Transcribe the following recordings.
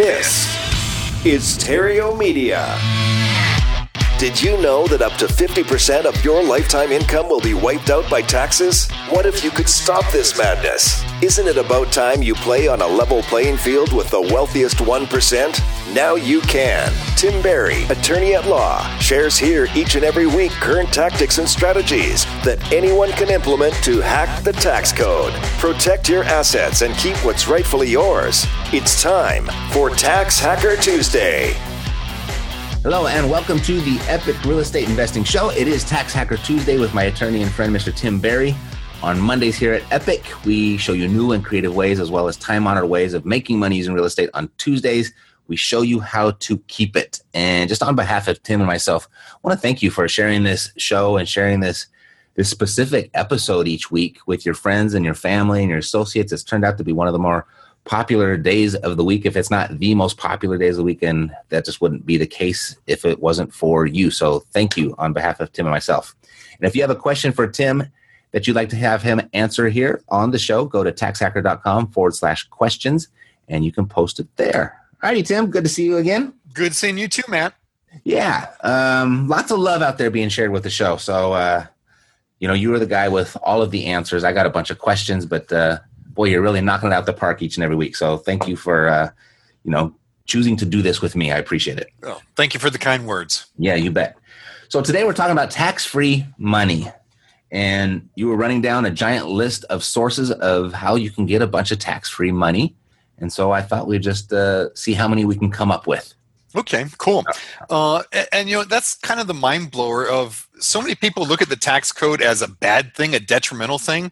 This is Terrio Media. Did you know that up to 50% of your lifetime income will be wiped out by taxes? What if you could stop this madness? Isn't it about time you play on a level playing field with the wealthiest 1%? Now you can. Tim Barry, attorney at law, shares here each and every week current tactics and strategies that anyone can implement to hack the tax code, protect your assets, and keep what's rightfully yours. It's time for Tax Hacker Tuesday. Hello and welcome to the Epic Real Estate Investing Show. It is Tax Hacker Tuesday with my attorney and friend, Mr. Tim Berry. On Mondays here at Epic, we show you new and creative ways as well as time honored ways of making money using real estate. On Tuesdays, we show you how to keep it. And just on behalf of Tim and myself, I want to thank you for sharing this show and sharing this this specific episode each week with your friends and your family and your associates. It's turned out to be one of the more popular days of the week. If it's not the most popular days of the week and that just wouldn't be the case if it wasn't for you. So thank you on behalf of tim and myself. And if you have a question for tim that you'd like to have him answer here on the show go to taxhacker.com forward slash questions and you can post it there. All righty, tim good to see you again. Good seeing you too matt. Yeah um, lots of love out there being shared with the show. So uh, you know you were the guy with all of the answers. I got a bunch of questions but uh, boy, you're really knocking it out the park each and every week. So thank you for, uh, you know, choosing to do this with me. I appreciate it. Oh, thank you for the kind words. Yeah, you bet. So today we're talking about tax-free money. And you were running down a giant list of sources of how you can get a bunch of tax-free money. And so I thought we'd just uh, see how many we can come up with. Okay, cool. Uh, and, and, you know that's kind of the mind blower of so many people look at the tax code as a bad thing, a detrimental thing,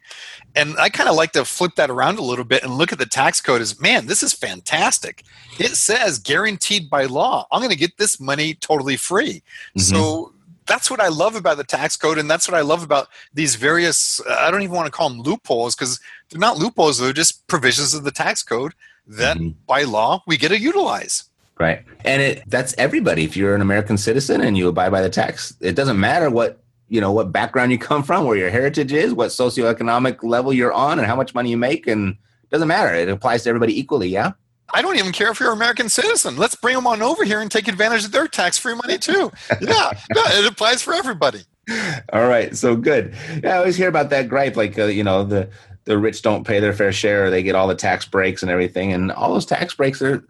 and I kind of like to flip that around a little bit and look at the tax code as, man, this is fantastic. It says guaranteed by law. I'm going to get this money totally free. Mm-hmm. So that's what I love about the tax code, and that's what I love about these various. I don't even want to call them loopholes because they're not loopholes; they're just provisions of the tax code that, mm-hmm. by law, we get to utilize. Right. And it that's everybody. If you're an American citizen and you abide by the tax, it doesn't matter what you know what background you come from, where your heritage is, what socioeconomic level you're on, and how much money you make, and it doesn't matter. It applies to everybody equally. Yeah. I don't even care if you're an American citizen. Let's bring them on over here and take advantage of their tax-free money too. Yeah, yeah, it applies for everybody. All right, so good. Yeah, I always hear about that gripe, like uh, you know the the rich don't pay their fair share, they get all the tax breaks and everything, and all those tax breaks are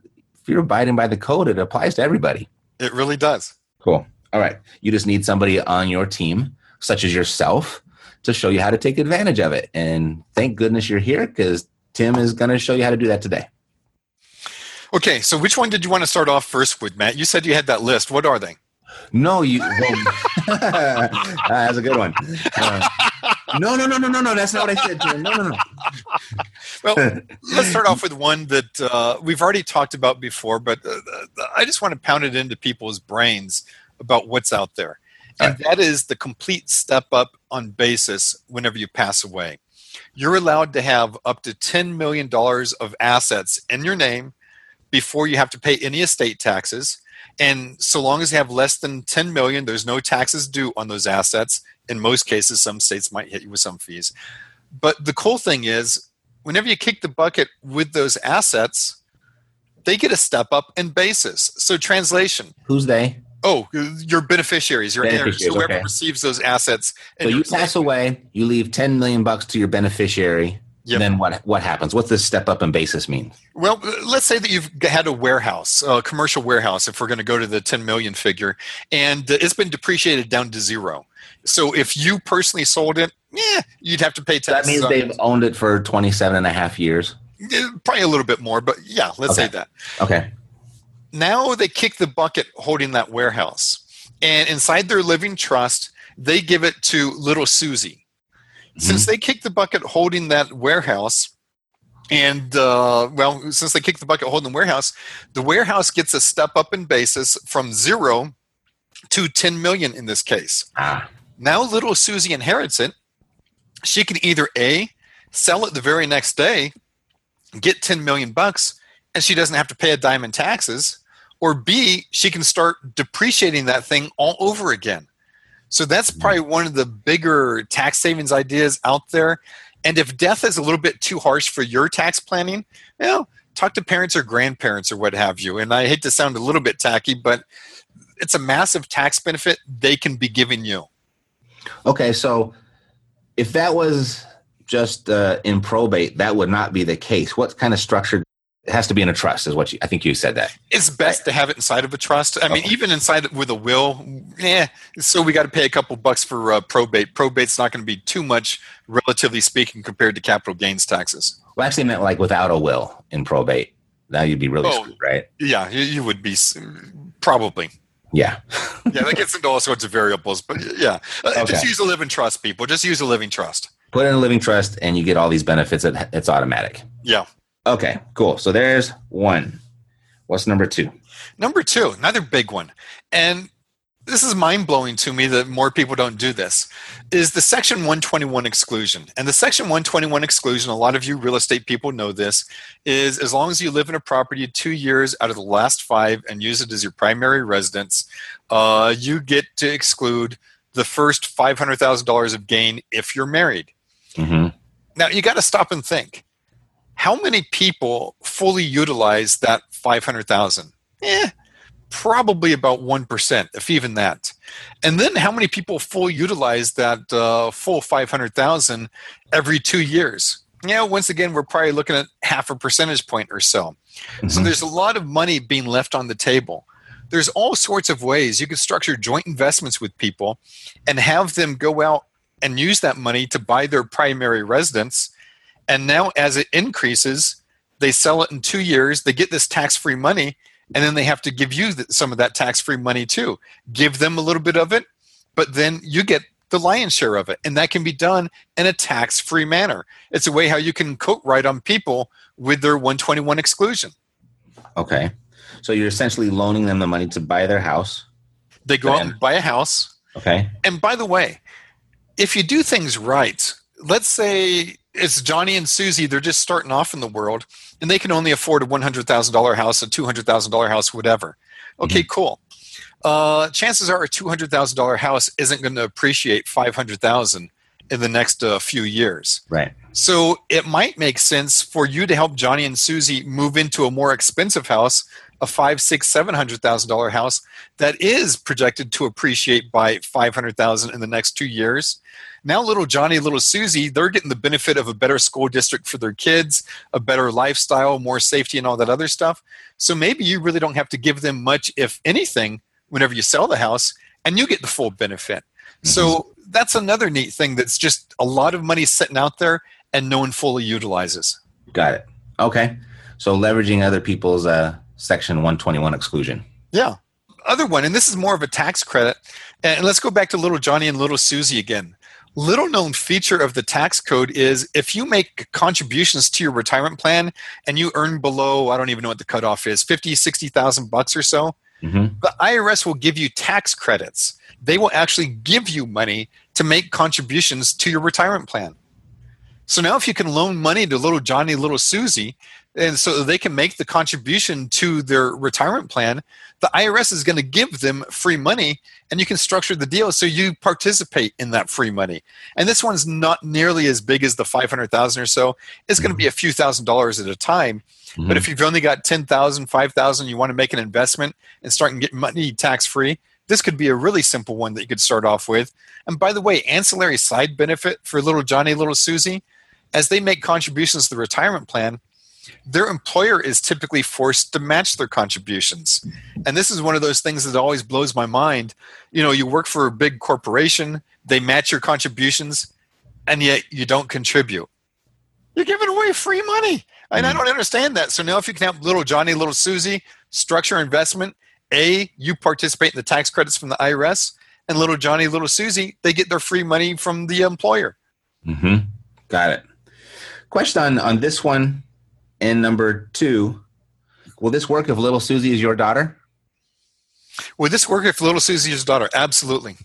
if you're abiding by the code, it applies to everybody. It really does. Cool. All right. You just need somebody on your team, such as yourself, to show you how to take advantage of it. And thank goodness you're here because Tim is going to show you how to do that today. Okay. So, which one did you want to start off first with, Matt? You said you had that list. What are they? No, you. Well, that's a good one. Uh, no, no, no, no, no, no. That's not what I said to him. No, no, no. Well, let's start off with one that uh, we've already talked about before, but uh, I just want to pound it into people's brains about what's out there. And right. that is the complete step up on basis whenever you pass away. You're allowed to have up to $10 million of assets in your name before you have to pay any estate taxes and so long as you have less than 10 million there's no taxes due on those assets in most cases some states might hit you with some fees but the cool thing is whenever you kick the bucket with those assets they get a step up in basis so translation who's they oh your beneficiaries your beneficiaries, heirs whoever okay. receives those assets so you pass away you leave 10 million bucks to your beneficiary Yep. Then what what happens? What's this step up in basis mean? Well, let's say that you've had a warehouse, a commercial warehouse, if we're going to go to the 10 million figure, and it's been depreciated down to zero. So if you personally sold it, yeah, you'd have to pay tax. That means they've it. owned it for 27 and a half years. Probably a little bit more, but yeah, let's okay. say that. Okay. Now they kick the bucket holding that warehouse. And inside their living trust, they give it to little Susie since mm-hmm. they kicked the bucket holding that warehouse, And uh, well, since they kicked the bucket holding the warehouse, the warehouse gets a step up in basis from zero to 10 million in this case. Ah, Now little Susie inherits it. She can either A, sell it the very next day, get 10 million bucks, and she doesn't have to pay a dime in taxes, or B, she can start depreciating that thing all over again. So that's hmm. probably one of the bigger tax savings ideas out there. And if death is a little bit too harsh for your tax planning, you know, talk to parents or grandparents or what have you. And I hate to sound a little bit tacky, but it's a massive tax benefit they can be giving you. okay. So if that was just uh, in probate, that would not be the case. What kind of structure? It has to be in a trust, is what you, I think you said that. It's best to have it inside of a trust. I mean, even inside with a will, yeah. So we got to pay a couple bucks for uh, probate. Probate's not going to be too much, relatively speaking, compared to capital gains taxes. Well, actually, I meant like without a will in probate. Now you'd be really Oh. screwed, right? Yeah, you would be probably. Yeah. Yeah, that gets into all sorts of variables, but yeah, Uh, just use a living trust, people. Just use a living trust. Put in a living trust, and you get all these benefits. It, it's automatic. Yeah. Okay, cool. So there's one. What's number two? Number two, another big one, and this is mind blowing to me that more people don't do this, is the Section 121 exclusion. And the Section 121 exclusion, a lot of you real estate people know this, is as long as you live in a property two years out of the last five and use it as your primary residence, uh, you get to exclude the first $500,000 of gain if you're married. Mm-hmm. Now you got to stop and think. How many people fully utilize that 500,000? Eh, probably about 1%, if even that. And then how many people fully utilize that uh, full 500,000 every 2 years? Yeah, once again we're probably looking at half a percentage point or so. So Mhm. there's a lot of money being left on the table. There's all sorts of ways you could structure joint investments with people and have them go out and use that money to buy their primary residence. And now, as it increases, they sell it in two years, they get this tax free money, and then they have to give you some of that tax free money too. Give them a little bit of it, but then you get the lion's share of it. And that can be done in a tax free manner. It's a way how you can coat right on people with their 121 exclusion. Okay. So you're essentially loaning them the money to buy their house. They go out and buy a house. Okay. And by the way, if you do things right, let's say it's Johnny and Susie, they're just starting off in the world and they can only afford a $100,000 house, a $200,000 house, whatever. Okay, cool. Uh, chances are a $200,000 house isn't going to appreciate 500,000 in the next uh, few years. Right. So it might make sense for you to help Johnny and Susie move into a more expensive house, a five, six, seven hundred thousand dollar house that is projected to appreciate by five hundred thousand in the next two years. Now, little Johnny, little Susie, they're getting the benefit of a better school district for their kids, a better lifestyle, more safety, and all that other stuff. So maybe you really don't have to give them much, if anything, whenever you sell the house, and you get the full benefit. So that's another neat thing that's just a lot of money sitting out there and no one fully utilizes. Got it. Okay. So leveraging other people's uh, Section 121 exclusion. Yeah. Other one, and this is more of a tax credit. And let's go back to little Johnny and little Susie again. Little known feature of the tax code is if you make contributions to your retirement plan and you earn below, I don't even know what the cutoff is, 50, 60,000 bucks or so, Mm-hmm. the IRS will give you tax credits. They will actually give you money to make contributions to your retirement plan. So now, if you can loan money to little Johnny, little Susie, and so they can make the contribution to their retirement plan, the IRS is going to give them free money, and you can structure the deal so you participate in that free money. And this one's not nearly as big as the five hundred thousand or so. It's going to be a mm-hmm. few thousand dollars at a time. But mm-hmm. if you've only got 10,000, 5,000, you want to make an investment and start and get money tax free, this could be a really simple one that you could start off with. And by the way, ancillary side benefit for little Johnny, little Susie, as they make contributions to the retirement plan, their employer is typically forced to match their contributions. And this is one of those things that always blows my mind. You know, you work for a big corporation, they match your contributions, and yet you don't contribute. You're giving away free money. And I don't understand that. So now, if you can help little Johnny, little Susie structure investment, A, you participate in the tax credits from the IRS, and little Johnny, little Susie, they get their free money from the employer. Mm-hmm. Got it. Question on, on this one. And number two, will this work if little Susie is your daughter? Would this work if little Susie is your daughter? Absolutely.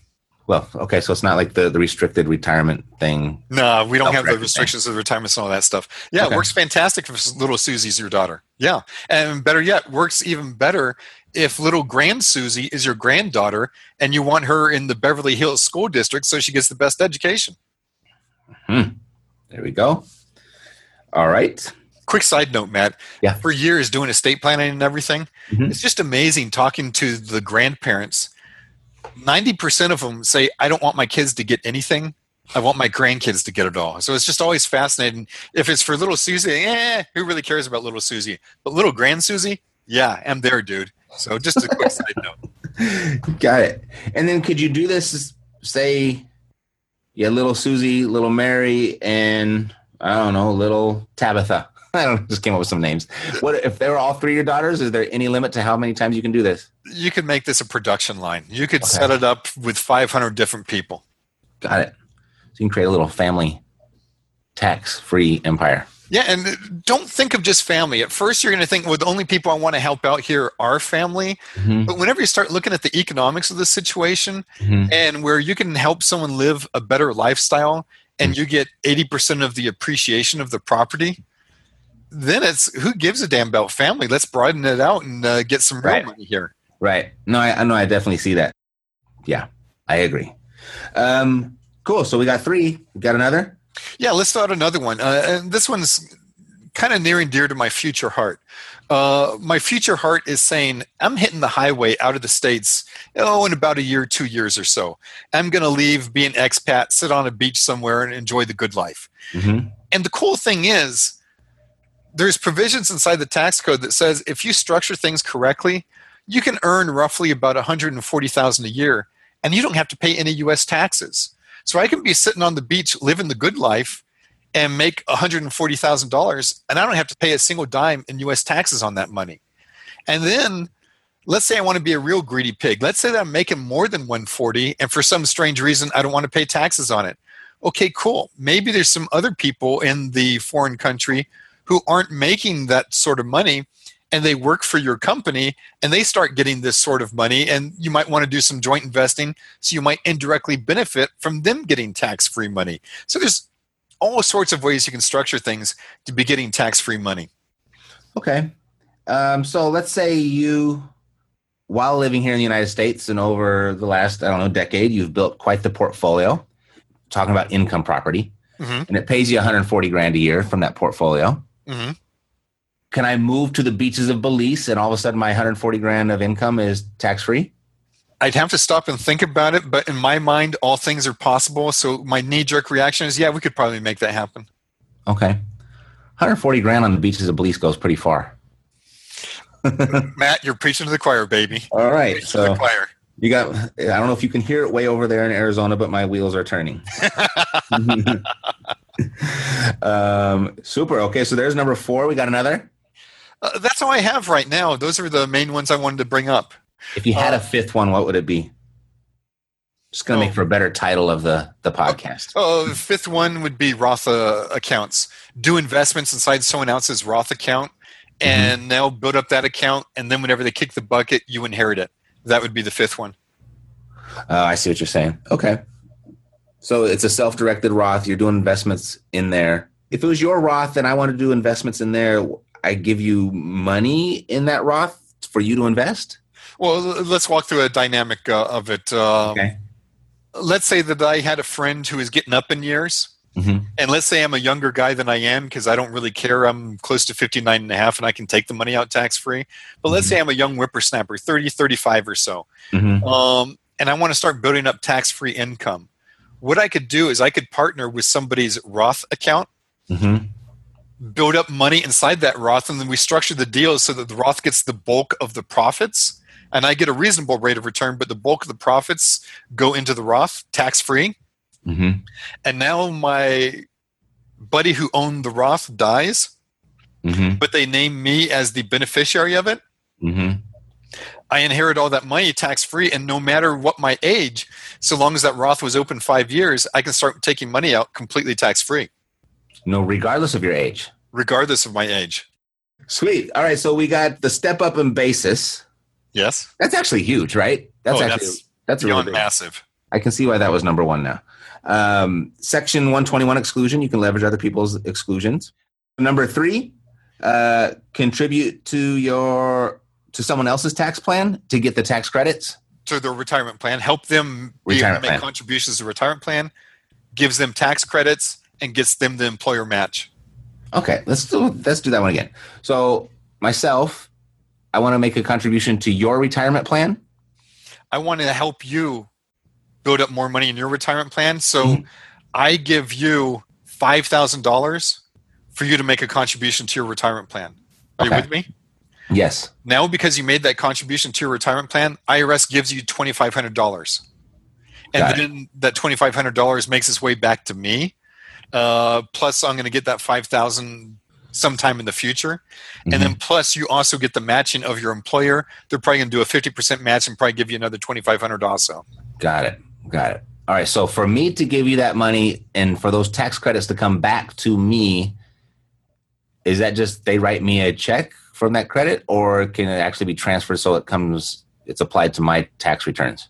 Well, okay, so it's not like the, the restricted retirement thing. No, we don't have the restrictions of retirement and all that stuff. Yeah, Okay. it works fantastic if little Susie's your daughter. Yeah. And better yet, works even better if little grand Susie is your granddaughter and you want her in the Beverly Hills School District so she gets the best education. Hmm. There we go. All right. Quick side note, Matt. Yeah. For years doing estate planning and everything, Mhm. it's just amazing talking to the grandparents. 90% of them say, I don't want my kids to get anything. I want my grandkids to get it all. So it's just always fascinating. If it's for little Susie, eh, who really cares about little Susie? But little grand Susie, yeah, I'm there, dude. So just a quick side note. Got it. And then could you do this, say, yeah, little Susie, little Mary, and I don't know, little Tabitha? I don't know, just came up with some names. What if they were all three your daughters? Is there any limit to how many times you can do this? You could make this a production line. You could Okay. set it up with 500 different people. Got it. So you can create a little family tax free empire. Yeah, and don't think of just family. At first, you're going to think, well, the only people I want to help out here are family. Mhm, But whenever you start looking at the economics of the situation mhm. and where you can help someone live a better lifestyle and you get 80% of the appreciation of the property, then it's who gives a damn about family? Let's broaden it out and uh, get some real Right. money here. Right. No, I, know. I definitely see that. Yeah, I agree. Um, cool. So we got three. We got another. Yeah, let's start another one. Uh, and this one's kind of near and dear to my future heart. Uh, my future heart is saying, I'm hitting the highway out of the States, oh, in about a year, two years or so. I'm going to leave, be an expat, sit on a beach somewhere, and enjoy the good life. Mm-hmm. And the cool thing is, there's provisions inside the tax code that says if you structure things correctly, you can earn roughly about 140,000 a year, and you don't have to pay any U.S. taxes. So I can be sitting on the beach living the good life and make $140,000, and I don't have to pay a single dime in U.S. taxes on that money. And then, let's say I want to be a real greedy pig. Let's say that I'm making more than 140, and for some strange reason I don't want to pay taxes on it. Okay, cool. Maybe there's some other people in the foreign country who aren't making that sort of money and they work for your company and they start getting this sort of money and you might want to do some joint investing so you might indirectly benefit from them getting tax-free money so there's all sorts of ways you can structure things to be getting tax-free money Okay. Um, so let's say you, while living here in the United States and over the last, I don't know, decade, you've built quite the portfolio, talking about income property, Mhm. and it pays you 140 grand a year from that portfolio. Hmm Can I move to the beaches of Belize and all of a sudden my 140 grand of income is tax free? i'd have to stop and think about it but in my mind all things are possible so my knee-jerk reaction is yeah we could probably make that happen Okay. 140 grand on the beaches of Belize goes pretty far. matt you're preaching to the choir baby All right. preaching to the So choir you got, I don't know if you can hear it way over there in Arizona, but my wheels are turning. um, super. Okay. So there's number four. We got another. uh, that's all i have right now those are the main ones i wanted to bring up If you had Uh, a fifth one, what would it be? Just going to Oh. make for a better title of the, the podcast. Oh, the fifth one would be Roth uh, accounts. Do investments inside someone else's Roth account, and they'll build up that account, and then whenever they kick the bucket, you inherit it. That would be the fifth one. Uh, I see what you're saying. Okay. So it's a self directed Roth. You're doing investments in there. If it was your Roth and I want to do investments in there, I give you money in that Roth for you to invest? Well, let's walk through a dynamic uh, of it. Um, Okay. Let's say that I had a friend who is getting up in years, Mhm. and let's say I'm a younger guy than I am because I don't really care. I'm close to 59 and a half, and I can take the money out tax free. But let's say I'm a young whippersnapper, 30, 35 or so. Mhm. um, and I want to start building up tax free income. What I could do is I could partner with somebody's Roth account, Mhm. build up money inside that Roth, and then we structure the deal so that the Roth gets the bulk of the profits, and I get a reasonable rate of return, but the bulk of the profits go into the Roth tax free. Mhm. And now my buddy who owned the Roth dies, Mhm. but they name me as the beneficiary of it. Mhm. I inherit all that money tax free, and no matter what my age, so long as that Roth was open five years, I can start taking money out completely tax free, No, regardless of your age. regardless of my age. Sweet. All right. So we got the step up in basis. Yes. That's actually huge, right? That's oh, actually that's, that's really big. massive. I can see why that was number one now. Um, section 121 exclusion, you can leverage other people's exclusions. Number three, uh, contribute to your to someone else's tax plan to get the tax credits. To their retirement plan, help them be make plan. contributions to retirement plan, gives them tax credits, and gets them the employer match. Okay, let's do let's do that one again. So myself, I want to make a contribution to your retirement plan. I want to help you build up more money in your retirement plan. So Mhm. I give you five thousand dollars for you to make a contribution to your retirement plan. Are Okay. you with me? Yes. Now, because you made that contribution to your retirement plan, IRS gives you twenty five hundred dollars, and then that twenty five hundred dollars makes its way back to me. Uh, plus, I'm going to get that five thousand sometime in the future, and then plus you also get the matching of your employer. They're probably going to do a fifty percent match and probably give you another twenty five hundred also. Got it. Got it. All right. So for me to give you that money and for those tax credits to come back to me, is that just they write me a check from that credit, or can it actually be transferred so it comes it's applied to my tax returns?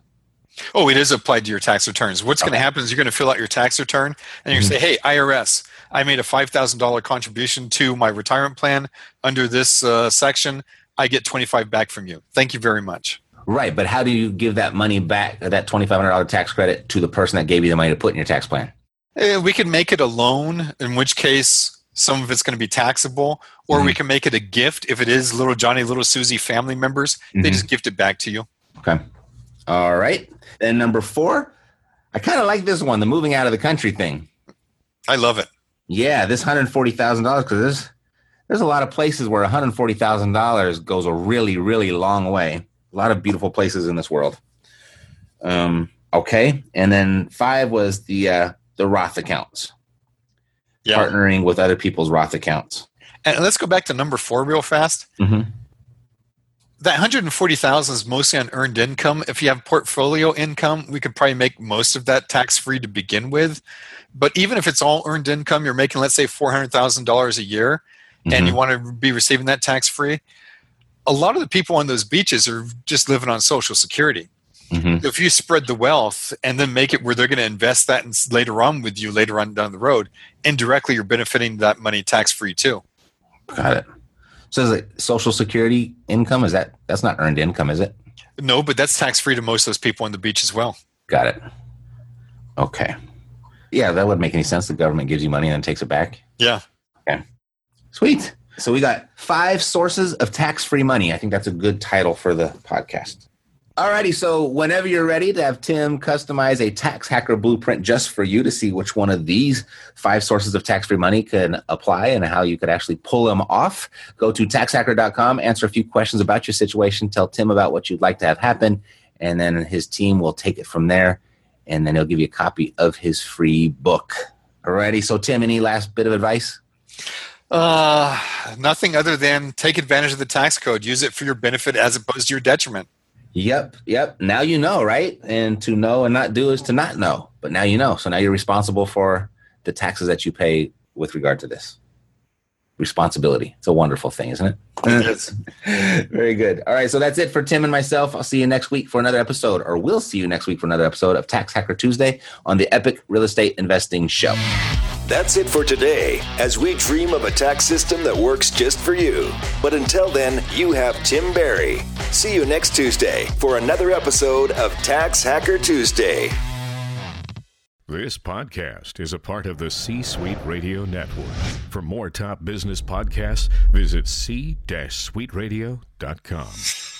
Oh, it is applied to your tax returns. What's going to happen is you're going to fill out your tax return and you're going to say, hey, IRS, I made a $5,000 contribution to my retirement plan under this uh, section. I get 25 back from you. Thank you very much. Right. But how do you give that money back, that twenty five hundred dollar tax credit, to the person that gave you the money to put in your tax plan? Eh, we can make it a loan, in which case some of it's going to be taxable, or we can make it a gift if it is little Johnny, little Susie family members. They Mhm. just gift it back to you. Okay. All right. Then number four, I kind of like this one, the moving out of the country thing. I love it. Yeah, this hundred forty thousand dollars because there's there's a lot of places where one hundred forty thousand dollars goes a really really long way. A lot of beautiful places in this world. Um. Okay, and then five was the uh, the Roth accounts, Yeah. partnering with other people's Roth accounts. And let's go back to number four real fast. Mm-hmm. that 140,000 is mostly on earned income. If you have portfolio income, we could probably make most of that tax free to begin with. But even if it's all earned income, you're making let's say $400,000 a year and you want to be receiving that tax free. A lot of the people on those beaches are just living on social security. Mm-hmm. If you spread the wealth and then make it where they're going to invest that in, later on with you later on down the road, indirectly you're benefiting that money tax free too. Got it. So is it Social Security income? Is that that's not earned income, is it? No, but that's tax free to most of those people on the beach as well. Got it. Okay. Yeah, that wouldn't make any sense. The government gives you money and then takes it back. Yeah. Okay. Sweet. So we got five sources of tax-free money. I think that's a good title for the podcast. Alrighty, so whenever you're ready to have Tim customize a tax hacker blueprint just for you to see which one of these five sources of tax-free money can apply and how you could actually pull them off, go to taxhacker.com, answer a few questions about your situation, tell Tim about what you'd like to have happen, and then his team will take it from there, and then he'll give you a copy of his free book. Alrighty, so Tim, any last bit of advice? Uh, nothing other than take advantage of the tax code. Use it for your benefit as opposed to your detriment. Yep, yep. Now you know, right? And to know and not do is to not know. But now you know. So now you're responsible for the taxes that you pay with regard to this. Responsibility. It's a wonderful thing, isn't it? Yes. Very good. All right. So that's it for Tim and myself. I'll see you next week for another episode, or we'll see you next week for another episode of Tax Hacker Tuesday on the Epic Real Estate Investing Show. That's it for today, as we dream of a tax system that works just for you. But until then, you have Tim Barry. See you next Tuesday for another episode of Tax Hacker Tuesday. This podcast is a part of the C Suite Radio Network. For more top business podcasts, visit c-suiteradio.com.